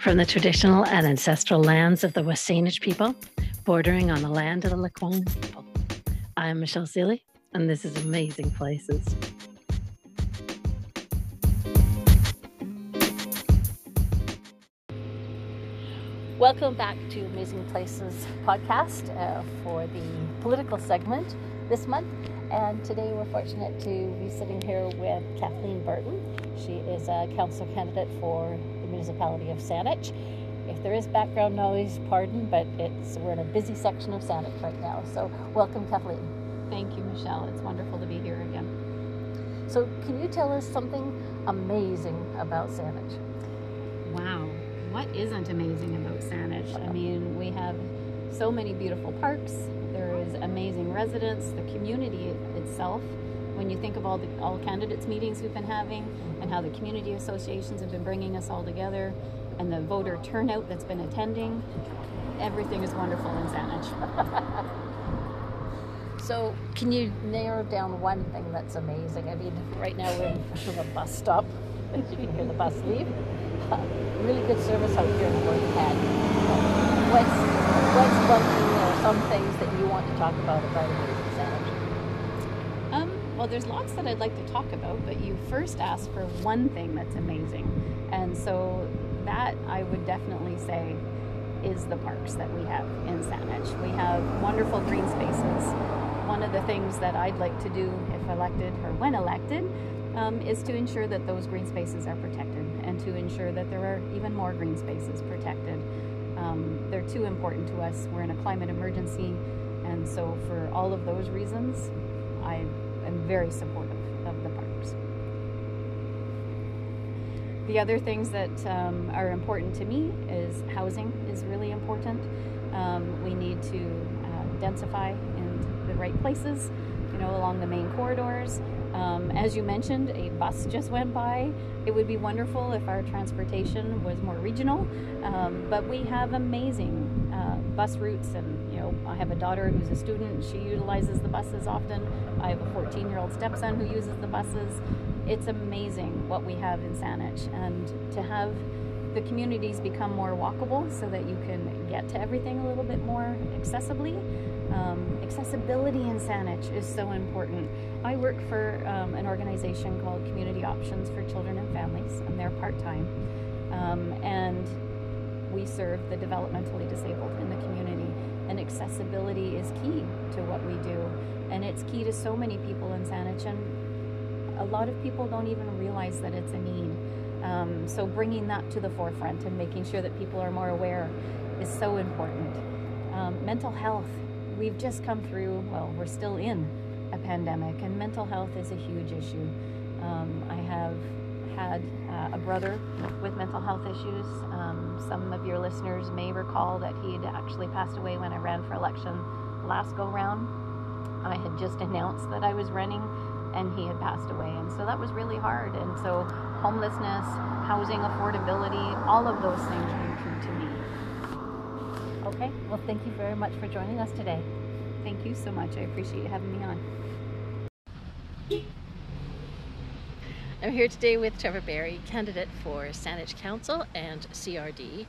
From the traditional and ancestral lands of the Wasanich people, bordering on the land of the Lekwungen people. I'm Michelle Seeley, and this is Amazing Places. Welcome back to Amazing Places podcast uh, for the political segment this month. And today we're fortunate to be sitting here with Kathleen Burton. She is a council candidate for municipality of Saanich. If there is background noise, pardon, but it's we're in a busy section of Saanich right now. So welcome, Kathleen. Thank you, Michelle. It's wonderful to be here again. So can you tell us something amazing about Saanich? Wow, what isn't amazing about Saanich? I mean, we have so many beautiful parks. There is amazing residents. The community itself, when you think of all the all candidates meetings we've been having and how the community associations have been bringing us all together and the voter turnout that's been attending, everything is wonderful in Saanich. So, can you narrow down one thing that's amazing? I mean, right now we're in front of a bus stop, you can hear the bus leave. Uh, really good service out here in North Pad. What's, what's one thing or some things that you want to talk about about? Um, well, there's lots that I'd like to talk about, but you first asked for one thing that's amazing. And so that I would definitely say is the parks that we have in Saanich. We have wonderful green spaces. One of the things that I'd like to do if elected or when elected um, is to ensure that those green spaces are protected and to ensure that there are even more green spaces protected. Um, they're too important to us. We're in a climate emergency, and so for all of those reasons, I am very supportive of the parks. The other things that um, are important to me is housing is really important. Um, we need to uh, densify in the right places, you know, along the main corridors. Um, as you mentioned, a bus just went by. It would be wonderful if our transportation was more regional, um, but we have amazing bus routes. And you know, I have a daughter who's a student; she utilizes the buses often. I have a 14-year-old stepson who uses the buses. It's amazing what we have in Saanich, and to have the communities become more walkable so that you can get to everything a little bit more accessibly. Um, accessibility in Saanich is so important. I work for um, an organization called Community Options for Children and Families, and they're part time. Um, and we serve the developmentally disabled in the community. And accessibility is key to what we do. And it's key to so many people in Saanich. A lot of people don't even realize that it's a need. Um, so bringing that to the forefront and making sure that people are more aware is so important. Um, mental health. We've just come through, well, we're still in a pandemic, and mental health is a huge issue. Um, I have had uh, a brother with mental health issues. Um, some of your listeners may recall that he had actually passed away when I ran for election last go round. I had just announced that I was running and he had passed away. And so that was really hard. And so homelessness, housing affordability, all of those things came true to me. Okay, well, thank you very much for joining us today. Thank you so much. I appreciate you having me on. I'm here today with Trevor Barry, candidate for Saanich Council and CRD,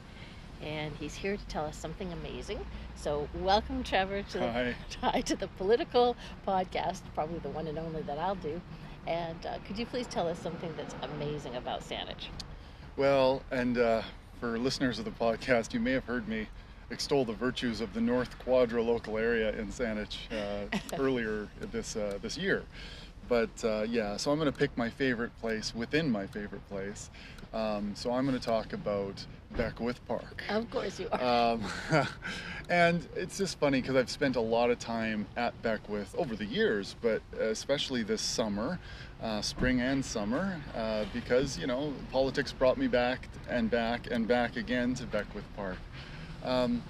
and he's here to tell us something amazing. So, welcome, Trevor, to Hi. the, to the political podcast, probably the one and only that I'll do. And uh, could you please tell us something that's amazing about Saanich? Well, and uh, for listeners of the podcast, you may have heard me extol the virtues of the North Quadra local area in Saanich uh, earlier this uh, this year. But uh, yeah, so I'm going to pick my favorite place within my favorite place. Um, so I'm going to talk about Beckwith Park. Of course you are. Um, and it's just funny because I've spent a lot of time at Beckwith over the years, but especially this summer, uh, spring and summer, uh, because you know politics brought me back and back and back again to Beckwith Park. Um,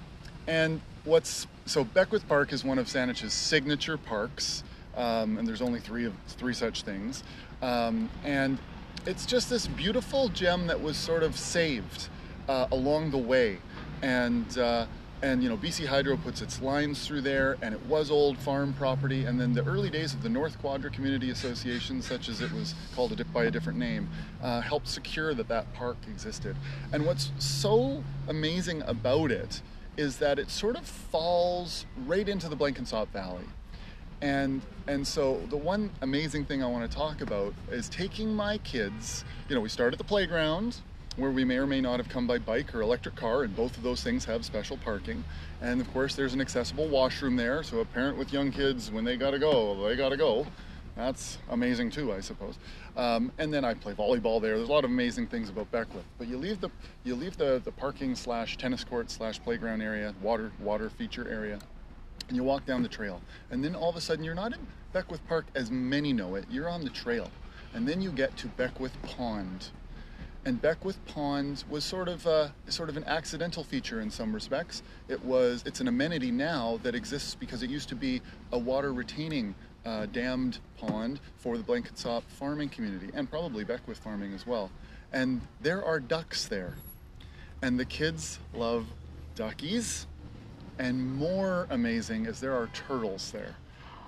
and what's so Beckwith Park is one of Saanich's signature parks, um, and there's only three of three such things. Um, and it's just this beautiful gem that was sort of saved uh, along the way. And uh, and you know BC Hydro puts its lines through there, and it was old farm property. And then the early days of the North Quadra Community Association, such as it was called a, by a different name, uh, helped secure that that park existed. And what's so amazing about it is that it sort of falls right into the Blenkinsop Valley. And and so the one amazing thing I want to talk about is taking my kids. You know, we start at the playground where we may or may not have come by bike or electric car, and both of those things have special parking. And of course, there's an accessible washroom there, so a parent with young kids, when they gotta go, they gotta go. That's amazing too, I suppose. Um, and then I play volleyball there. There's a lot of amazing things about Beckwith. But you leave the you leave the, the parking slash tennis court slash playground area, water water feature area, and you walk down the trail. And then all of a sudden you're not in Beckwith Park as many know it. You're on the trail. And then you get to Beckwith Pond and Beckwith Pond was sort of uh, sort of an accidental feature in some respects. It was it's an amenity now that exists because it used to be a water retaining uh, dammed pond for the Blenkinsop farming community and probably Beckwith farming as well. And there are ducks there, and the kids love duckies. And more amazing is there are turtles there.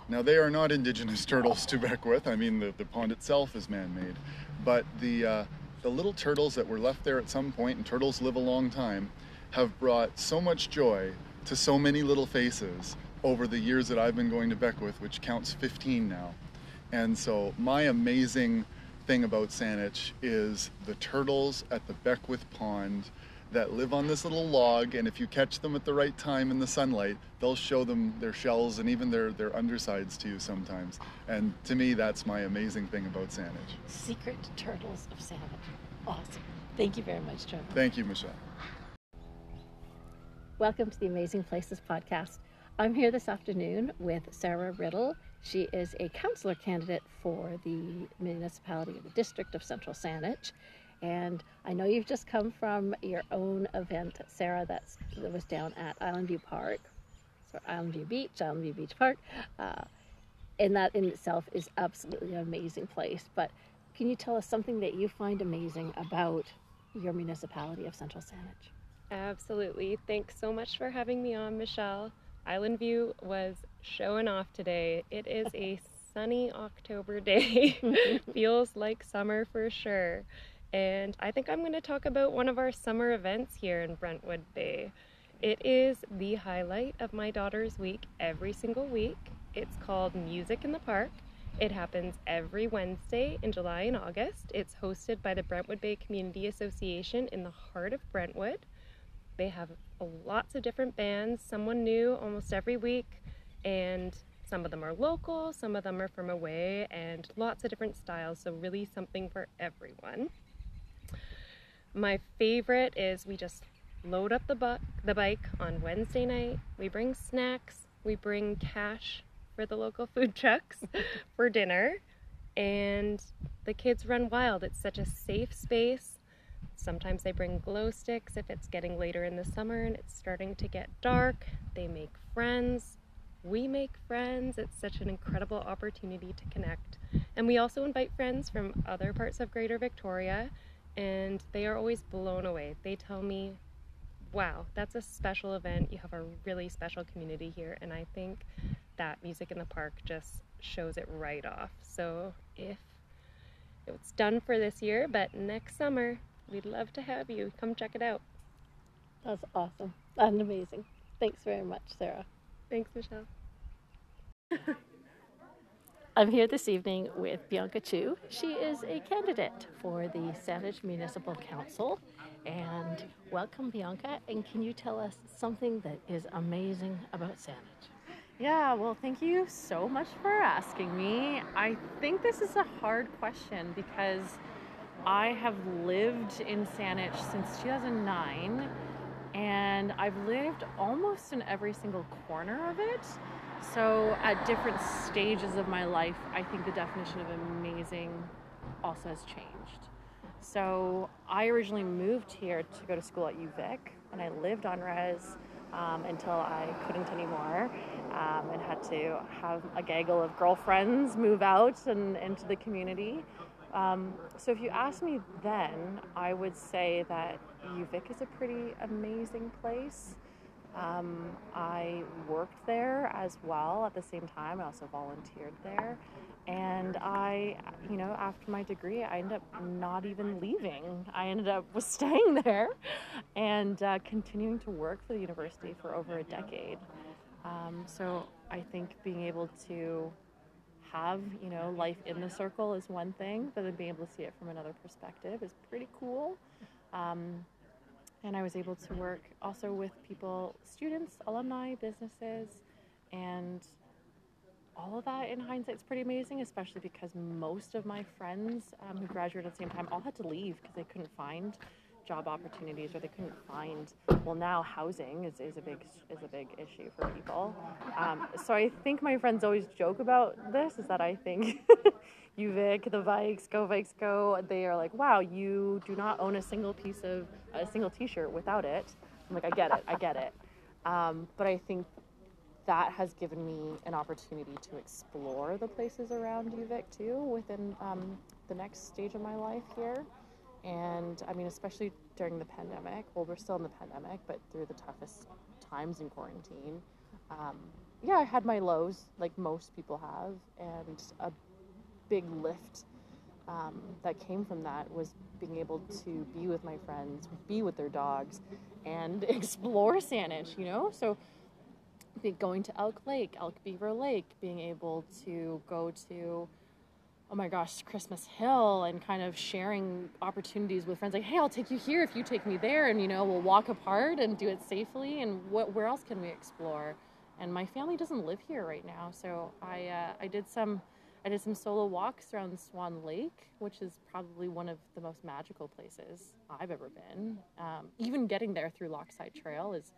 Now they are not indigenous turtles to Beckwith. I mean the, the pond itself is man-made, but the uh, the little turtles that were left there at some point, and turtles live a long time, have brought so much joy to so many little faces over the years that I've been going to Beckwith, which counts 15 now. And so my amazing thing about Saanich is the turtles at the Beckwith Pond that live on this little log and if you catch them at the right time in the sunlight they'll show them their shells and even their, their undersides to you sometimes and to me that's my amazing thing about Saanich. Secret turtles of Saanich. Awesome. Thank you very much, Trevor. Thank you, Michelle. Welcome to the Amazing Places podcast. I'm here this afternoon with Sarah Riddell. She is a councillor candidate for the municipality of the district of Central Saanich and I know you've just come from your own event, Sarah, that's, that was down at Island View Park, so Island View Beach, Island View Beach Park. Uh, and that in itself is absolutely an amazing place. But can you tell us something that you find amazing about your municipality of Central Saanich? Absolutely. Thanks so much for having me on, Michelle. Island View was showing off today. It is a sunny October day. Feels like summer for sure and I think I'm going to talk about one of our summer events here in Brentwood Bay. It is the highlight of my daughter's week every single week. It's called Music in the Park. It happens every Wednesday in July and August. It's hosted by the Brentwood Bay Community Association in the heart of Brentwood. They have lots of different bands, someone new almost every week, and some of them are local, some of them are from away, and lots of different styles, so really something for everyone. My favorite is we just load up the, bu- the bike on Wednesday night. We bring snacks, we bring cash for the local food trucks for dinner, and the kids run wild. It's such a safe space. Sometimes they bring glow sticks if it's getting later in the summer and it's starting to get dark. They make friends. We make friends. It's such an incredible opportunity to connect. And we also invite friends from other parts of Greater Victoria and they are always blown away. They tell me, wow, that's a special event. You have a really special community here. And I think that Music in the Park just shows it right off. So if it's done for this year, but next summer, we'd love to have you. Come check it out. That's awesome and amazing. Thanks very much, Sarah. Thanks, Michelle. I'm here this evening with Bianca Chu. She is a candidate for the Saanich Municipal Council. And welcome, Bianca. And can you tell us something that is amazing about Saanich? Yeah, well, thank you so much for asking me. I think this is a hard question because I have lived in Saanich since 2009 and I've lived almost in every single corner of it. So, at different stages of my life, I think the definition of amazing also has changed. So, I originally moved here to go to school at UVic, and I lived on res um, until I couldn't anymore um, and had to have a gaggle of girlfriends move out and into the community. Um, so, if you ask me then, I would say that UVic is a pretty amazing place Um, I worked there as well at the same time. I also volunteered there. And I, you know, after my degree, I ended up not even leaving. I ended up was staying there and uh, continuing to work for the university for over a decade. Um, so I think being able to have, you know, life in the circle is one thing, but then being able to see it from another perspective is pretty cool. Um, and I was able to work also with people, students, alumni, businesses, and all of that in hindsight is pretty amazing, especially because most of my friends um, who graduated at the same time all had to leave because they couldn't find job opportunities or they couldn't find well now housing is, is a big is a big issue for people um, so i think my friends always joke about this is that i think UVic, the Vikes, go Vikes, go. They are like, wow, you do not own a single piece of a single T-shirt without it. I'm like, I get it, I get it. Um, but I think that has given me an opportunity to explore the places around UVic too within um, the next stage of my life here. And I mean, especially during the pandemic, well, we're still in the pandemic, but through the toughest times in quarantine, um, yeah, I had my lows like most people have, and a big lift um, that came from that was being able to be with my friends, be with their dogs, and explore Saanich, you know? So going to Elk Lake, Elk Beaver Lake, being able to go to, oh my gosh, Christmas Hill and kind of sharing opportunities with friends like, hey, I'll take you here if you take me there. And, you know, we'll walk apart and do it safely. And what, where else can we explore? And my family doesn't live here right now. So I, uh, I did some I did some solo walks around Swan Lake, which is probably one of the most magical places I've ever been. Um, even getting there through Lochside Trail is.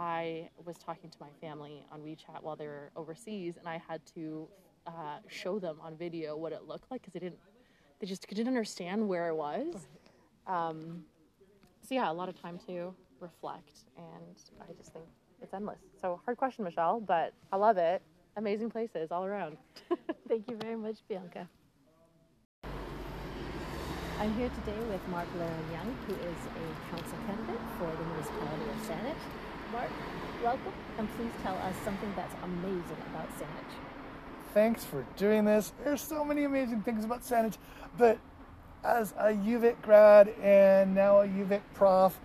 I was talking to my family on WeChat while they were overseas, and I had to uh, show them on video what it looked like because they didn't, they just didn't understand where it was. Um, so yeah, a lot of time to reflect, and I just think it's endless. So hard question, Michelle, but I love it. Amazing places all around. Thank you very much, Bianca. I'm here today with Mark Leiren-Young, who is a council candidate for the municipality of Saanich. Mark, welcome, and please tell us something that's amazing about Saanich. Thanks for doing this. There's so many amazing things about Saanich, but as a UVic grad and now a UVic prof,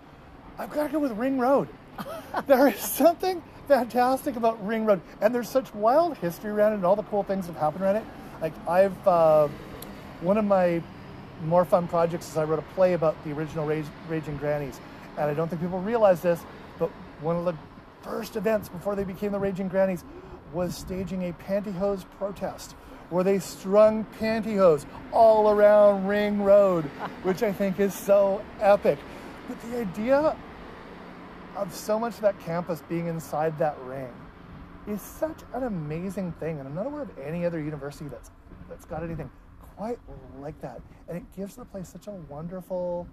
I've got to go with Ring Road. there is something fantastic about Ring Road, and there's such wild history around it, and all the cool things that have happened around it. Like I've uh, one of my more fun projects is I wrote a play about the original Rage, Raging Grannies, and I don't think people realize this, but one of the first events before they became the Raging Grannies was staging a pantyhose protest where they strung pantyhose all around Ring Road, which I think is so epic. But the idea of so much of that campus being inside that ring is such an amazing thing. And I'm not aware of any other university that's that's got anything quite like that. And it gives the place such a wonderful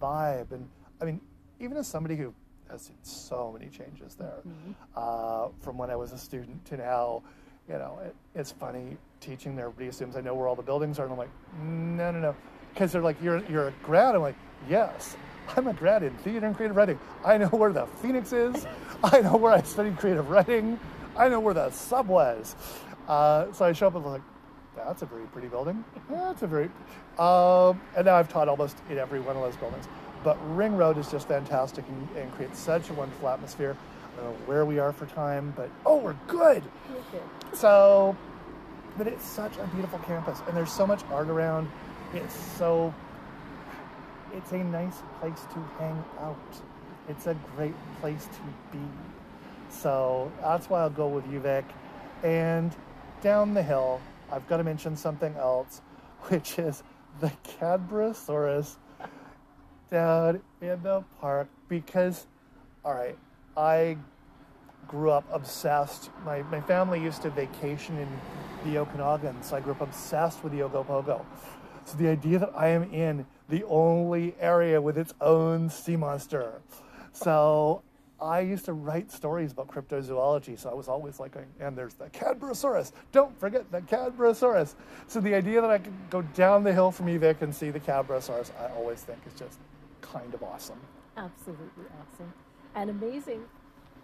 vibe. And I mean, even as somebody who has seen so many changes there, mm-hmm. uh, from when I was a student to now, you know, it, it's funny teaching there. Everybody assumes I know where all the buildings are, and I'm like, no, no, no, because they're like, you're you're a grad. I'm like, yes. I'm a grad in theater and creative writing. I know where the Phoenix is. I know where I studied creative writing. I know where the sub was. Uh, so I show up and I'm like, that's a very pretty building. That's a very, um, and now I've taught almost in every one of those buildings. But Ring Road is just fantastic and, and creates such a wonderful atmosphere. I don't know where we are for time, but oh, we're good. So, but it's such a beautiful campus, and there's so much art around. It's so it's a nice place to hang out. It's a great place to be. So that's why I'll go with UVic. And down the hill, I've got to mention something else, which is the Cadborosaurus down in the park because, all right, I grew up obsessed. My, my family used to vacation in the Okanagan, so I grew up obsessed with the Ogopogo. So the idea that I am in the only area with its own sea monster. So I used to write stories about cryptozoology, so I was always like, and there's the Cadborosaurus. Don't forget the Cadborosaurus. So the idea that I could go down the hill from UVic and see the Cadborosaurus, I always think is just kind of awesome. Absolutely awesome and amazing.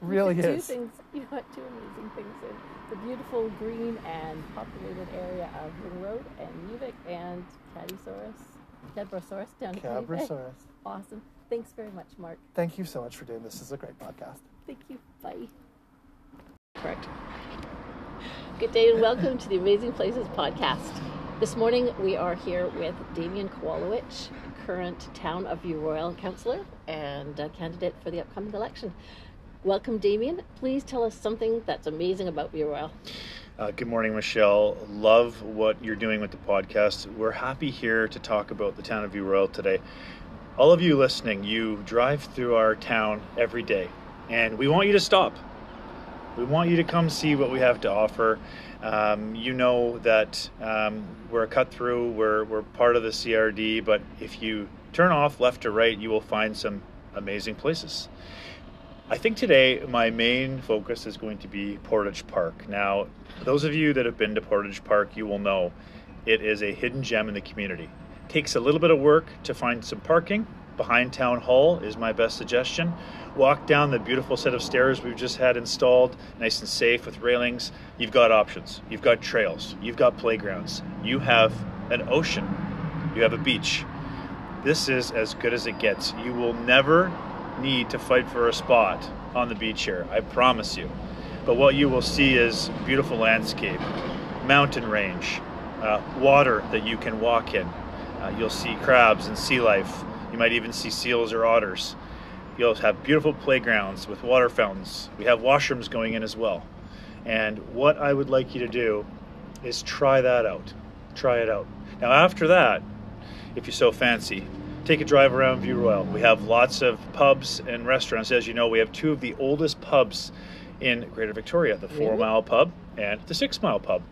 really you is. Two things. You got two amazing things in the beautiful green and populated area of Ring Road and UVic and Caddysaurus, Cadbrosaurus down at Cady Bay. Awesome. Thanks very much, Mark. Thank you so much for doing this. This is a great podcast. Thank you. Bye. Correct. Good day and welcome to the Amazing Places podcast. This morning we are here with Damian Kowalewich, current Town of View Royal Councillor and candidate for the upcoming election. Welcome, Damian. Please tell us something that's amazing about View Royal. Uh, good morning, Michelle. Love what you're doing with the podcast. We're happy here to talk about the town of View Royal today. All of you listening, you drive through our town every day, and we want you to stop. We want you to come see what we have to offer. Um, you know that um, we're a cut through, we're, we're part of the CRD, but if you turn off left to right, you will find some amazing places. I think today my main focus is going to be Portage Park. Now, those of you that have been to Portage Park, you will know it is a hidden gem in the community. takes a little bit of work to find some parking. Behind Town Hall is my best suggestion. Walk down the beautiful set of stairs we've just had installed, nice and safe with railings. You've got options. You've got trails. You've got playgrounds. You have an ocean. You have a beach. This is as good as it gets. You will never need to fight for a spot on the beach here. I promise you. But what you will see is beautiful landscape, mountain range, uh, water that you can walk in. Uh, you'll see crabs and sea life. You might even see seals or otters. You'll have beautiful playgrounds with water fountains. We have washrooms going in as well. And what I would like you to do is try that out. Try it out. Now, after that, if you're so fancy, take a drive around View Royal. We have lots of pubs and restaurants. As you know, we have two of the oldest pubs in Greater Victoria the Four Really? Mile Pub and the Six Mile Pub.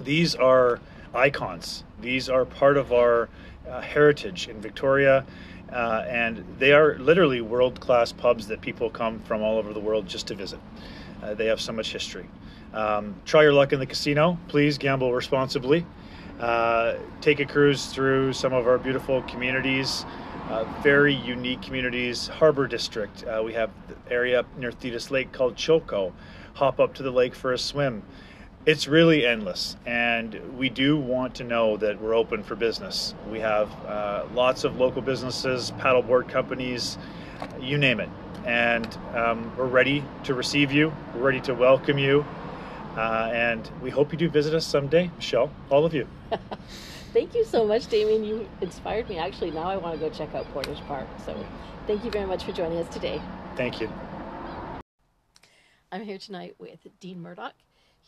These are icons, these are part of our uh, heritage in Victoria. Uh, and they are literally world class pubs that people come from all over the world just to visit. Uh, they have so much history. Um, try your luck in the casino. Please gamble responsibly. Uh, take a cruise through some of our beautiful communities, uh, very unique communities. Harbor District, uh, we have the area up near Thetis Lake called Choco. Hop up to the lake for a swim. It's really endless, and we do want to know that we're open for business. We have uh, lots of local businesses, paddleboard companies, you name it, and um, we're ready to receive you. We're ready to welcome you, uh, and we hope you do visit us someday, Michelle. All of you. Thank you so much, Damian. You inspired me. Actually, now I want to go check out Portage Park. So thank you very much for joining us today. Thank you. I'm here tonight with Dean Murdock.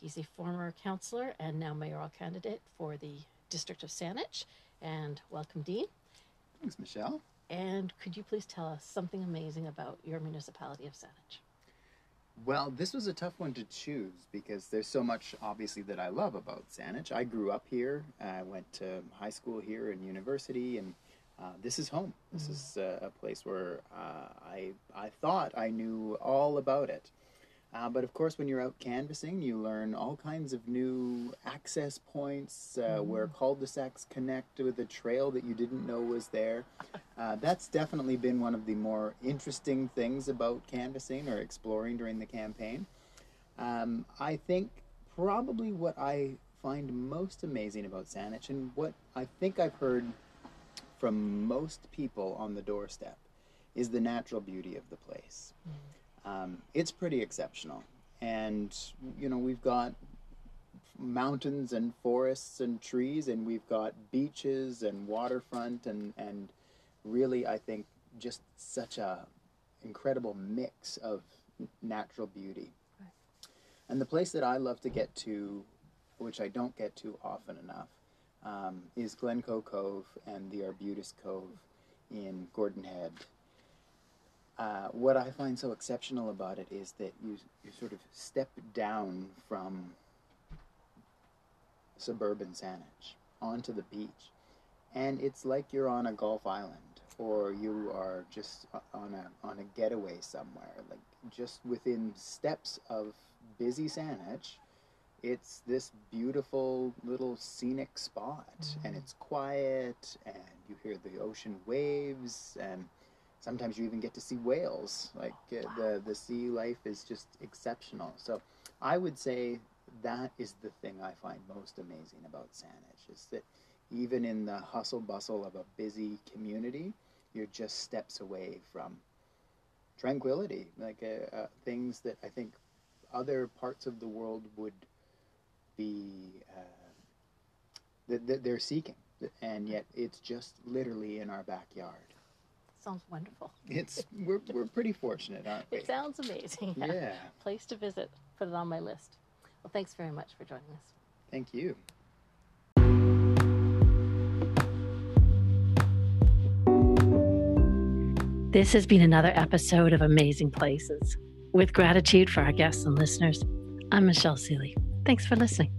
He's a former councillor and now mayoral candidate for the District of Saanich. And welcome, Dean. Thanks, Michelle. And could you please tell us something amazing about your municipality of Saanich? Well, this was a tough one to choose because there's so much, obviously, that I love about Saanich. I grew up here. I went to high school here and university, and uh, this is home. This is uh, a place where uh, I I thought I knew all about it. Uh, but of course, when you're out canvassing, you learn all kinds of new access points uh, where cul-de-sacs connect with a trail that you didn't know was there. Uh, that's definitely been one of the more interesting things about canvassing or exploring during the campaign. Um, I think probably what I find most amazing about Saanich and what I think I've heard from most people on the doorstep is the natural beauty of the place. Um, it's pretty exceptional. And, you know, we've got mountains and forests and trees, and we've got beaches and waterfront, and, and really, I think, just such a incredible mix of natural beauty. And the place that I love to get to, which I don't get to often enough, um, is Glencoe Cove and the Arbutus Cove in Gordon Head. Uh, what I find so exceptional about it is that you you sort of step down from suburban Saanich onto the beach, and it's like you're on a Gulf island or you are just on a on a getaway somewhere. Like just within steps of busy Saanich, it's this beautiful little scenic spot, and it's quiet, and you hear the ocean waves and sometimes you even get to see whales. Like uh, the the sea life is just exceptional. So I would say that is the thing I find most amazing about Saanich is that even in the hustle bustle of a busy community, you're just steps away from tranquility, like uh, uh, things that I think other parts of the world would be uh, that, that they're seeking, and yet it's just literally in our backyard. Sounds wonderful. It's we're we're pretty fortunate, aren't we? It sounds amazing. Yeah. Place to visit. Put it on my list. Well, thanks very much for joining us. Thank you. This has been another episode of Amazing Places. With gratitude for our guests and listeners, I'm Michelle Seeley. Thanks for listening.